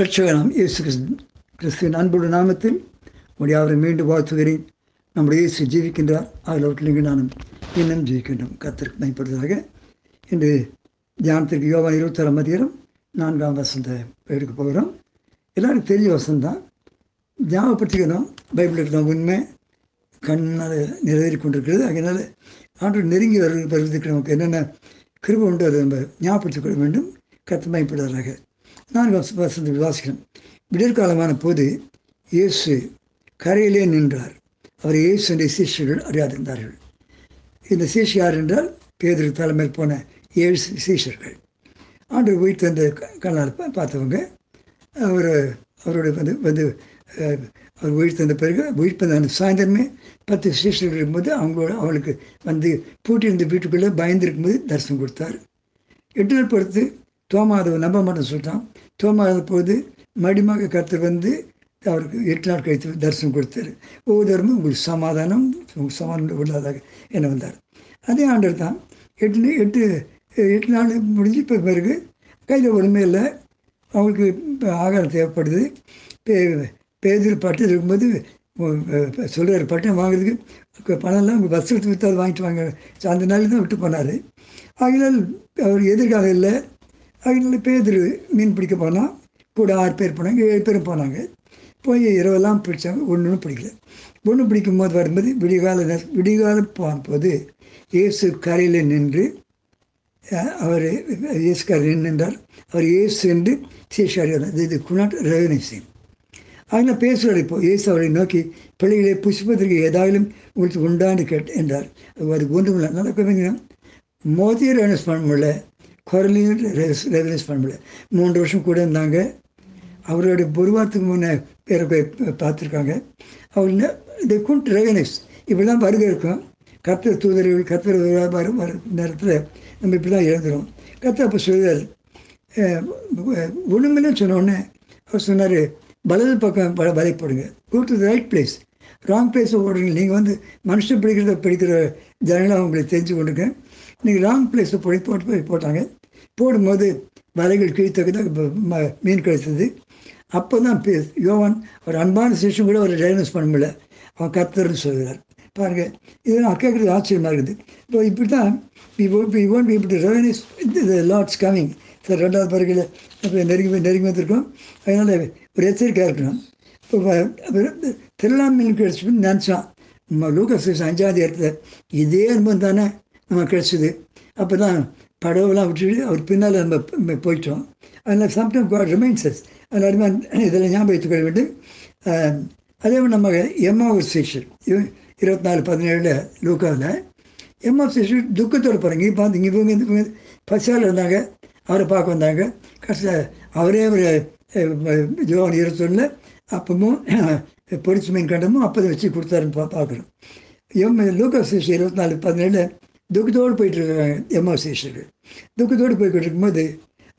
ரட்சகனாம் இயேசு கிறிஸ்து கிறிஸ்துவின் அன்புள்ள நாமத்தில் உடைய அவரை மீண்டும் வாழ்த்துகிறேன். நம்முடைய இயேசு ஜீவிக்கின்றார். ஆகியவற்றிலிருந்து நானும் இன்னும் ஜீவிக்கின்றோம். கத்திற்கு பயன்படுவதாக இன்று தியானத்திற்கு யோகா இருபத்தாறாம் அதிகாரம் நான்காம் வசந்த எடுக்க போகிறோம். எல்லாருக்கும் தெரிய வசந்தான் ஞாபகப்படுத்திக்கணும் பைபிளுக்கு தான் உண்மை கண்ணால் நிறைவேறி கொண்டிருக்கிறது. அதனால் ஆண்டு நெருங்கி வருவதற்கு நமக்கு என்னென்ன கிருபம் உண்டு அதை நம்ம ஞாபகப்படுத்திக் கொள்ள வேண்டும். கத்தமைப்படுவதாக நான் வசந்த விவாசிக்கிறேன் விடற்காலமான போது இயேசு கரையிலே நின்றார். அவர் இயேசு என்ற சீஷர்கள் அறியாதிருந்தார்கள். இந்த சீஷ யார் என்றால் பேதருக்கு தலைமையில் போன ஏழு சீஷர்கள் ஆண்டு உயிர் தந்த கண்ணால் பார்த்தவங்க. அவர் அவருடைய வந்து வந்து அவர் உயிர் தந்த பிறகு உயிர் தந்த சாயந்தரமே பத்து சீஷர்கள் இருக்கும்போது அவங்களோட அவளுக்கு வந்து பூட்டியிருந்த வீட்டுக்குள்ளே பயந்துருக்கும்போது தரிசனம் கொடுத்தார். எட்டு நாள் பொறுத்து தோமாதவை நம்ப மாட்டேன்னு சொல்லிட்டான் தோமாத போது மடிமாக கருத்து வந்து அவருக்கு எட்டு நாள் கழித்து தரிசனம் கொடுத்தாரு. ஒவ்வொருவரும் உங்களுக்கு சமாதானம் உங்களுக்கு சமாதானம் உள்ளதாக என்ன வந்தார். அதே ஆண்டர் தான் எட்டு எட்டு எட்டு நாள் முடிஞ்சு இப்போ பிறகு கையில் ஒன்றுமே இல்லை. அவங்களுக்கு ஆகாரம் தேவைப்படுது. பே பேதில் பட்டு இருக்கும்போது சொல்கிறார் பட்டம் வாங்குறதுக்கு பணம்லாம் உங்கள் பஸ் எடுத்து விற்று அதை வாங்கிட்டு வாங்க. அந்த நாள் தான் விட்டு போனார். ஆகினால் அவர் எதிர்காலம் இல்லை. அதில் பேதர் மீன் பிடிக்க போனால் கூட ஆறு பேர் போனாங்க ஏழு பேரும் போனாங்க. போய் இரவெல்லாம் பிடிச்சாங்க ஒன்றும் பிடிக்கல. ஒன்று பிடிக்கும் போது வரும்போது விடிகால விடிகாலம் போகும்போது இயேசு கரையில் நின்று அவர் இயேசு கரையில் நின்றார். அவர் இயேசு என்று சீஷாரியார் இது குணாட் ரெவனிசிங் அதில் பேசுகிறார் இப்போ இயேசு அவரை நோக்கி பிள்ளைகளை புஷ்பத்திற்கு ஏதாவது உங்களுக்கு உண்டான்னு கேட்டு என்றார். அது ஒன்றும் இல்லை நடக்க மோதியை ரெவனஸ் பண்ண முடியல குரலையும் ரெவனஸ் பண்ண முடியல மூன்று வருஷம் கூட இருந்தாங்க. அவருடைய ஒரு முன்னே பேரை போய் பார்த்துருக்காங்க. அவர் இதை குண்ட் ரெகனைஸ் இப்படி தான் வருகை இருக்கும். கத்தர் தூதர்கள் கர்த்தர் வரும் வர நேரத்தில் நம்ம இப்படி தான் எழுதுகிறோம் கத்தர் அப்போ சொல்லுவார் ஒன்றுமில்லை சொன்னோடனே அவர் சொன்னார் வலது பக்கம் வ வலை போடுங்க. Go to the right place wrong பிளேஸில் போடுறீங்க. நீங்கள் வந்து மனுஷன் பிடிக்கிறத பிடிக்கிற ஜனங்களாக அவங்களுக்கு தெரிஞ்சு கொண்டுங்க நீங்கள் ராங் பிளேஸில் போய் போட்டு போய் போட்டாங்க. போடும்போது வலைகள் கீழ்த்தக்க மீன் கிடைத்தது அப்போ தான் பே யோவான் ஒரு அன்பான சிஷன் கூட ஒரு டைனஸ் பண்ண முடியல. அவன் கத்தர்னு சொல்கிறார். பாருங்கள் இது நான் கேட்குறது ஆச்சரியமாக இருக்குது. இப்போ இப்படி தான் வி வி ஒன்ட் பி இப்படி revenues the Lord's coming sir ரெண்டாவது பிறகு இப்போ நெருங்கி நெருங்கி வந்திருக்கோம். அதனால் ஒரு எச்சரிக்கையாக இருக்கணும். இப்போ திருவிழா மீன் கிடச்சின்னு நினச்சான். நம்ம லூக்கஸ் அஞ்சாவது இடத்துல இதே அனுபவம் தானே நம்ம கிடச்சிது. அப்போ தான் படவெல்லாம் விட்டுட்டு அவர் பின்னால் நம்ம போயிட்டோம். அதில் சம்டைம் காட் ரிமைன்சஸ் எல்லாருமே இதில் ஞாபகம் வைத்துக்கொள்ள வேண்டும். அதே மாதிரி நம்ம எம்ஆர் ஸ்டேஷன் இருபத்தி நாலு பதினேழில் லூக்காவில் எம்ஆர் ஸ்டேஷன் துக்கத்தோடு போகிறாங்க இங்கே பார்த்து இங்கே இவங்க இவங்க பசியால் இருந்தாங்க. அவரை பார்க்க வந்தாங்க. கடைசியில் அவரே ஒரு ஜோன் இருபத்தொன்னில் அப்பவும் பொரிச்சு மீன் கண்டமும் அப்போ வச்சு கொடுத்தாருன்னு பா பார்க்குறோம். எம் லூக்கா ஸ்டேஷன் இருபத்தி நாலு பதினேழில் துக்கத்தோடு போயிட்டுருக்காங்க எம்மா ஸ்டேஷனுக்கு துக்கத்தோடு போய்கிட்டு இருக்கும்போது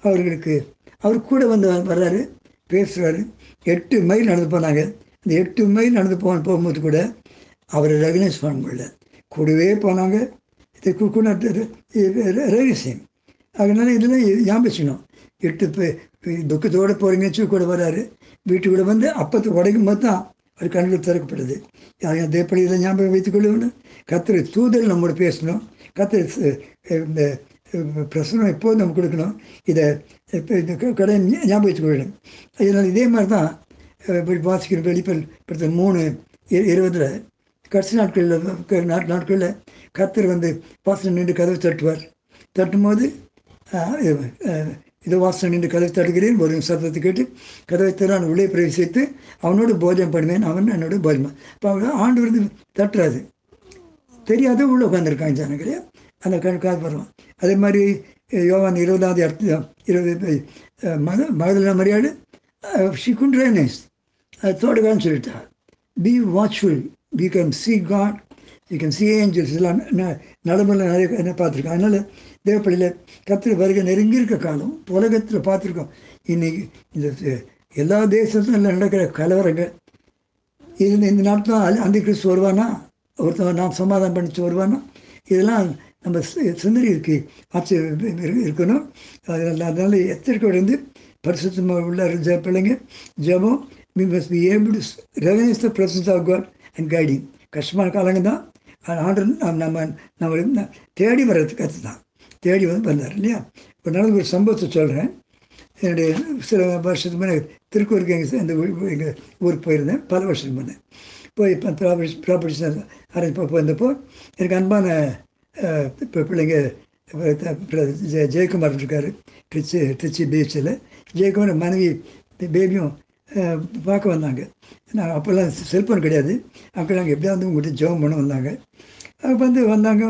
அவர்களுக்கு அவர் கூட வந்து வர்றாரு பேசுகிறாரு எட்டு மைல் நடந்து போனாங்க. அந்த எட்டு மைல் நடந்து போ போகும்போது கூட அவரை ரெகனைஸ் பண்ண முடியல கூடவே போனாங்க. இது ரகசியம். அதனால இதெல்லாம் ஞாபகம் எட்டு துக்கத்தோடு போகிறீங்கன்னு கூட வர்றாரு. வீட்டுக்கூட வந்து அப்பத்தை உடைக்கும் போது தான் அது கண்கள் திறக்கப்பட்டது அதே படி இதை ஞாபகம் வைத்துக்கொள்ள வேண்டும் கத்திர தூதல் நம்மளோட பேசணும். கத்திர இந்த பிரசனம் எப்போது நம்ம கொடுக்கணும்? இதை இந்த கடை ஞாபகம் வச்சுக்க வேண்டும் இதனால் இதே மாதிரி தான் வாசிக்கிற வெளிப்படுத்த மூணு இருபதில் கடைசி நாட்களில் நாட்டு நாட்களில் கத்தர் வந்து பாசனம் நின்று கதவை தட்டுவார். தட்டும்போது இதோ வாசனை நின்று கதவை தடுக்கிறேன் ஒரு சத்தத்தை கேட்டு கதவை தரான் உள்ளே பிரவேசித்து அவனோடு போஜனம் பண்ணுவேன் அவன் என்னோட போஜனம். இப்போ அவங்க ஆண்டு வந்து தட்டுறாது தெரியாத உள்ளே உட்காந்துருக்காங்க ஜனங்களே. அந்த கணக்காக வருவான் அதே மாதிரி யோவான் இருபதாவது இடத்துல இருபது மத மகளிர் மரியாடு ஷிகுன் தோடுகான்னு சொல்லிட்டா. Be watchful we can see God you can see angels எல்லாம் நடைமுறை நிறைய என்ன அதனால் தேவப்பள்ளியில் கத்திர வருகை நெருங்கி இருக்க காலம் உலகத்தில் பார்த்துருக்கோம். இன்னைக்கு இந்த எல்லா தேசத்துலையும் நடக்கிற கலவரங்கள். இது இந்த நாட்டில் அந்த கிறிஸ்து வருவானா? ஒருத்தவன் நான் சமாதானம் பண்ணிச்சு வருவானா? இதெல்லாம் நம்ம சி- சிந்தனைக்கு ஆட்சி இருக்கணும். அதனால் அதனால எச்சரிக்கையோடு இருந்து பரிசுத்தமாக உள்ள ஜ பிள்ளைங்க ஜெபம் we must be able to revenues the presence of God and guiding கஷ்டமான காலங்க தான் ஆண்டு நம்ம நம்ம நம்ம தேடி வர்றதுக்கு அது தான் தேடி வந்து வந்தார் இல்லையா? இப்போ நடந்த ஒரு சம்பவத்தை சொல்கிறேன் என்னுடைய சில வருஷத்துக்கு முன்னே திருக்கூருக்கு எங்கள் இந்த எங்கள் ஊருக்கு போயிருந்தேன் பல வருஷத்துக்கு முன்னே. போய் இப்போ ப்ராப்பர்ட்டி ப்ராப்பர்ட்டிஸ் அரேஞ்ச் போயிருந்தப்போ எனக்கு அன்பான இப்போ பிள்ளைங்க ஜெயக்குமார் இருக்கார் திருச்சி திருச்சி பீச்சில். ஜெயக்குமார் மனைவி பேபியும் பார்க்க வந்தாங்க. நான் அப்போல்லாம் செல்ஃபோன் கிடையாது. அங்கே நாங்கள் எப்படியாவது உங்கள்கிட்ட ஜோம் பண்ண வந்தாங்க. அவங்க வந்து வந்தாங்க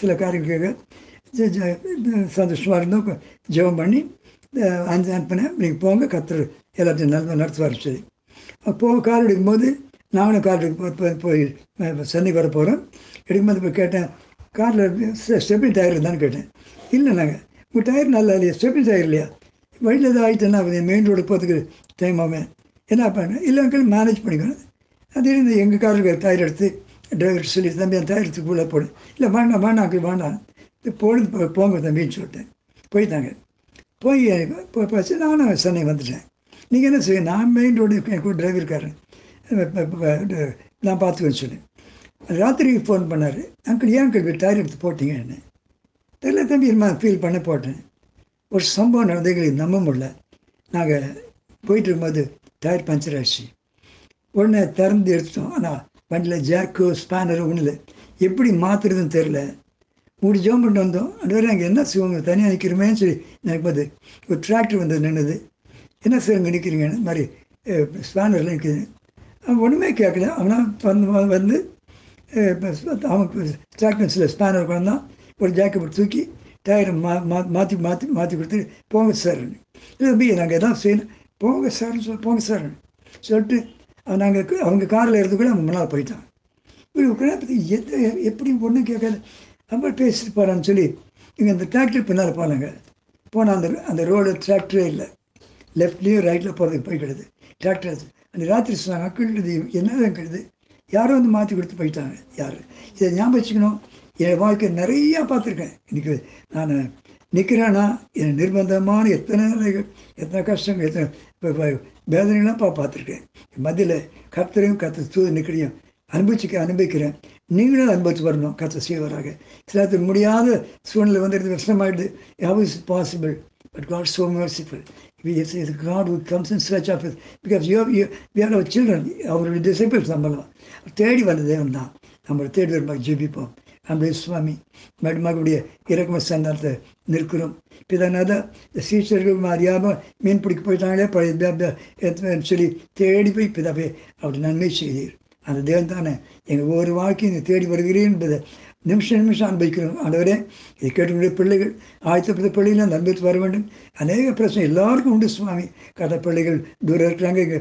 சில காரியம் கேட்க சந்தோஷமாக இருந்தோம் ஜெபம் பண்ணி அஹ், அஞ்சு அனுப்பினேன் நீங்கள் போங்க கத்துரு எல்லாத்தையும் நல்ல நடத்துவார் சரி போக கார் எடுக்கும்போது நானும் கார் எடுக்க போய் போய் சென்னை வர போகிறோம் எடுக்கும்போது போய் கேட்டேன் காரில் ஸ்டெப்பிங் டயர் இருந்தான்னு கேட்டேன் இல்லை நாங்கள் உங்கள் டயர் நல்லா இல்லையா ஸ்டெப்பிங் டயர் இல்லையா வழியில் ஏதாவது ஆகிட்டேன்னா மெயின் ரோடு போகிறதுக்கு டைம் ஆகும் என்ன பண்ணேன் இல்லை அங்கிள் மேனேஜ் பண்ணிக்கணும் அது இருந்து எங்கள் காரில் டயர் எடுத்து டிரைவர் சொல்லி தம்பி அந்த டயர் எடுத்து உள்ளே போடு இல்லை வேண்டாம் வேண்டாம் அங்கிள் வேண்டாம் பொழுது போங்க தம்பின்னு சொல்லிட்டேன். போயிட்டாங்க. போய் போ- போச்சு நானும் சென்னை வந்துட்டேன். நீங்கள் என்ன செய்ய நான் மெயின் ரோடு என் கூட டிரைவர் இருக்காரு நான் பார்த்துக்கன்னு சொன்னேன். ராத்திரி ஃபோன் பண்ணார். அங்கிள் ஏன் அங்கிள் டயர் எடுத்து போட்டீங்க என்ன? தெரியல தம்பி நான் ஃபீல் பண்ண போட்டேன். ஒரு சம்பவம் நடந்து எங்களுக்கு நம்ப முடியல. நாங்கள் போயிட்டு இருக்கும்போது டயர் பஞ்சர் ஆயிடுச்சு. உடனே திறந்து எடுத்துட்டோம். ஆனால் வண்டியில் ஜாக்கோ ஸ்பேனர் ஒன்றும் இல்லை எப்படி மாற்றுறதுன்னு தெரில மூடி ஜோம் பண்ணிட்டு வந்தோம் அது வரை நாங்கள் என்ன செய்வோங்க? தனியாக நிற்கிறோமேன்னு சொல்லி எனக்கு பார்த்து ஒரு டிராக்டர் வந்து நின்றுது என்ன சார் இங்கே நிற்கிறீங்கன்னு இந்த மாதிரி ஸ்பேனர்லாம் நிற்கிது அவன் ஒன்றுமே கேட்கல. அவனா வந்து வந்து அஹ், இப்ப அவன் டிராக்டர்ஸில் ஸ்பேனர் கொண்டான் ஒரு ஜாக்கெட் போட்டு தூக்கி டயரை மா மா மாற்றி மாற்றி மாற்றி கொடுத்து போங்க சார் இல்லை தம்பி நாங்கள் எதாவது செய்யணும் போங்க சார்னு சொல்லி போங்க சார் சொல்லிட்டு அவன் நாங்கள் அவங்க காரில் இருந்து கூட அவன் முன்னால் போயிட்டான். இப்படி உட்காந்து எது எப்படி ஒன்றும் கேட்காது நம்ம பேசிட்டு போகிறான்னு சொல்லி இங்கே அந்த டிராக்டர் பின்னால் போனாங்க. போனால் அந்த அந்த ரோடு டிராக்டரே இல்லை. லெஃப்ட்லேயும் ரைட்டில் போகிறதுக்கு போய் கிடது டிராக்டர் அந்த ராத்திரி சொன்னாங்க அக்கிள் என்னதான் கிடுது யாரும் வந்து மாற்றி கொடுத்து போயிட்டாங்க. யார்? இதை ஞாபகம் வச்சுக்கணும் என் வாழ்க்கை நிறையா பார்த்துருக்கேன். இன்றைக்கி நான் நிற்கிறேன்னா என் நிர்பந்தமான எத்தனை எத்தனை கஷ்டங்கள் எத்தனை இப்போ இப்போ பா பார்த்துருக்கேன். மதியில் கத்துறையும் கத்த தூது நிற்கிறையும் அனுபவிச்சுக்க அனுபவிக்கிறேன். நீங்களும் அனுபவித்து வரணும் கத்த செய்வராக. சிலத்துக்கு முடியாத சூழ்நிலை வந்துடுது கஷ்டமாயிடுது. How is possible but God so is so merciful. We it's, it's God who comes in search of us. Because you have, அவருடைய disciples நம்மளாம் தேடி வந்த தேவன் தான். நம்மளை தேடி வரும்போது ஜெபிப்போம். நம்முடைய சுவாமி மடுமகளுடைய இறக்கும சந்தானத்தை நிற்கிறோம். பிதனாத இந்த சீஷர்கள் அறியாமல் மீன் பிடிக்க போயிட்டாங்களே பழைய சொல்லி தேடி போய் பிதாவே அப்படி நன்மை செய்தீர். அந்த தேவன் தானே? எங்கள் ஒவ்வொரு வாழ்க்கையும் தேடி வருகிறேன் என்பதை நிமிஷம் நிமிஷம் அனுபவிக்கிறோம் ஆண்டவரே இதை கேட்டுக்கூடிய பிள்ளைகள் ஆயத்தப்பட்ட பிள்ளைகள் அந்த அனுபவித்து வர வேண்டும். அநேக பிரச்சனை எல்லாருக்கும் உண்டு சுவாமி. கதை பிள்ளைகள் தூரம் இருக்கிறாங்க இங்கே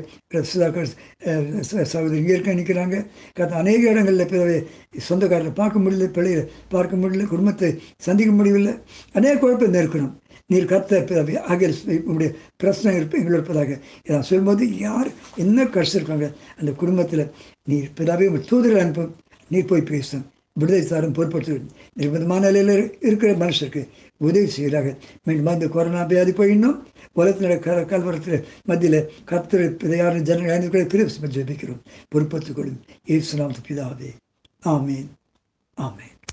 சகோதரி இங்கே இருக்க நிற்கிறாங்க. கதை அநேக இடங்களில் பிறவை சொந்தக்காரரை பார்க்க முடியல பிள்ளைகளை பார்க்க முடியல குடும்பத்தை சந்திக்க முடியவில்லை. அநேக குழப்பம் இருக்கணும். நீர் கத்த பிதாவே ஆகிய உங்களுடைய பிரச்சனை இருப்பு எங்களோட இருப்பதாக இதை சொல்லும்போது யார் என்ன கஷ்டம் இருக்காங்க அந்த குடும்பத்தில் நீர் பிதாவே உங்கள் தூதரை அனுப்பும். நீர் போய் பேசும். விடுதலை சாரும் பொறுப்படுத்த நிர்பந்தமான நிலையில் இருக்கிற மனுஷருக்கு உதவி செய்கிறாங்க மீண்டும் அந்த கொரோனா வியாதி போயிடணும் உலகத்தினுடைய க கல்வரத்தில் மத்தியில் கர்த்தர் பிதையான ஜனங்கள் பிரிவு ஜெபிக்கிறோம் பொறுப்படுத்திக் கொள்ளும் ஏசு நாமத்து பிதாவே. ஆமீன். ஆமீன்.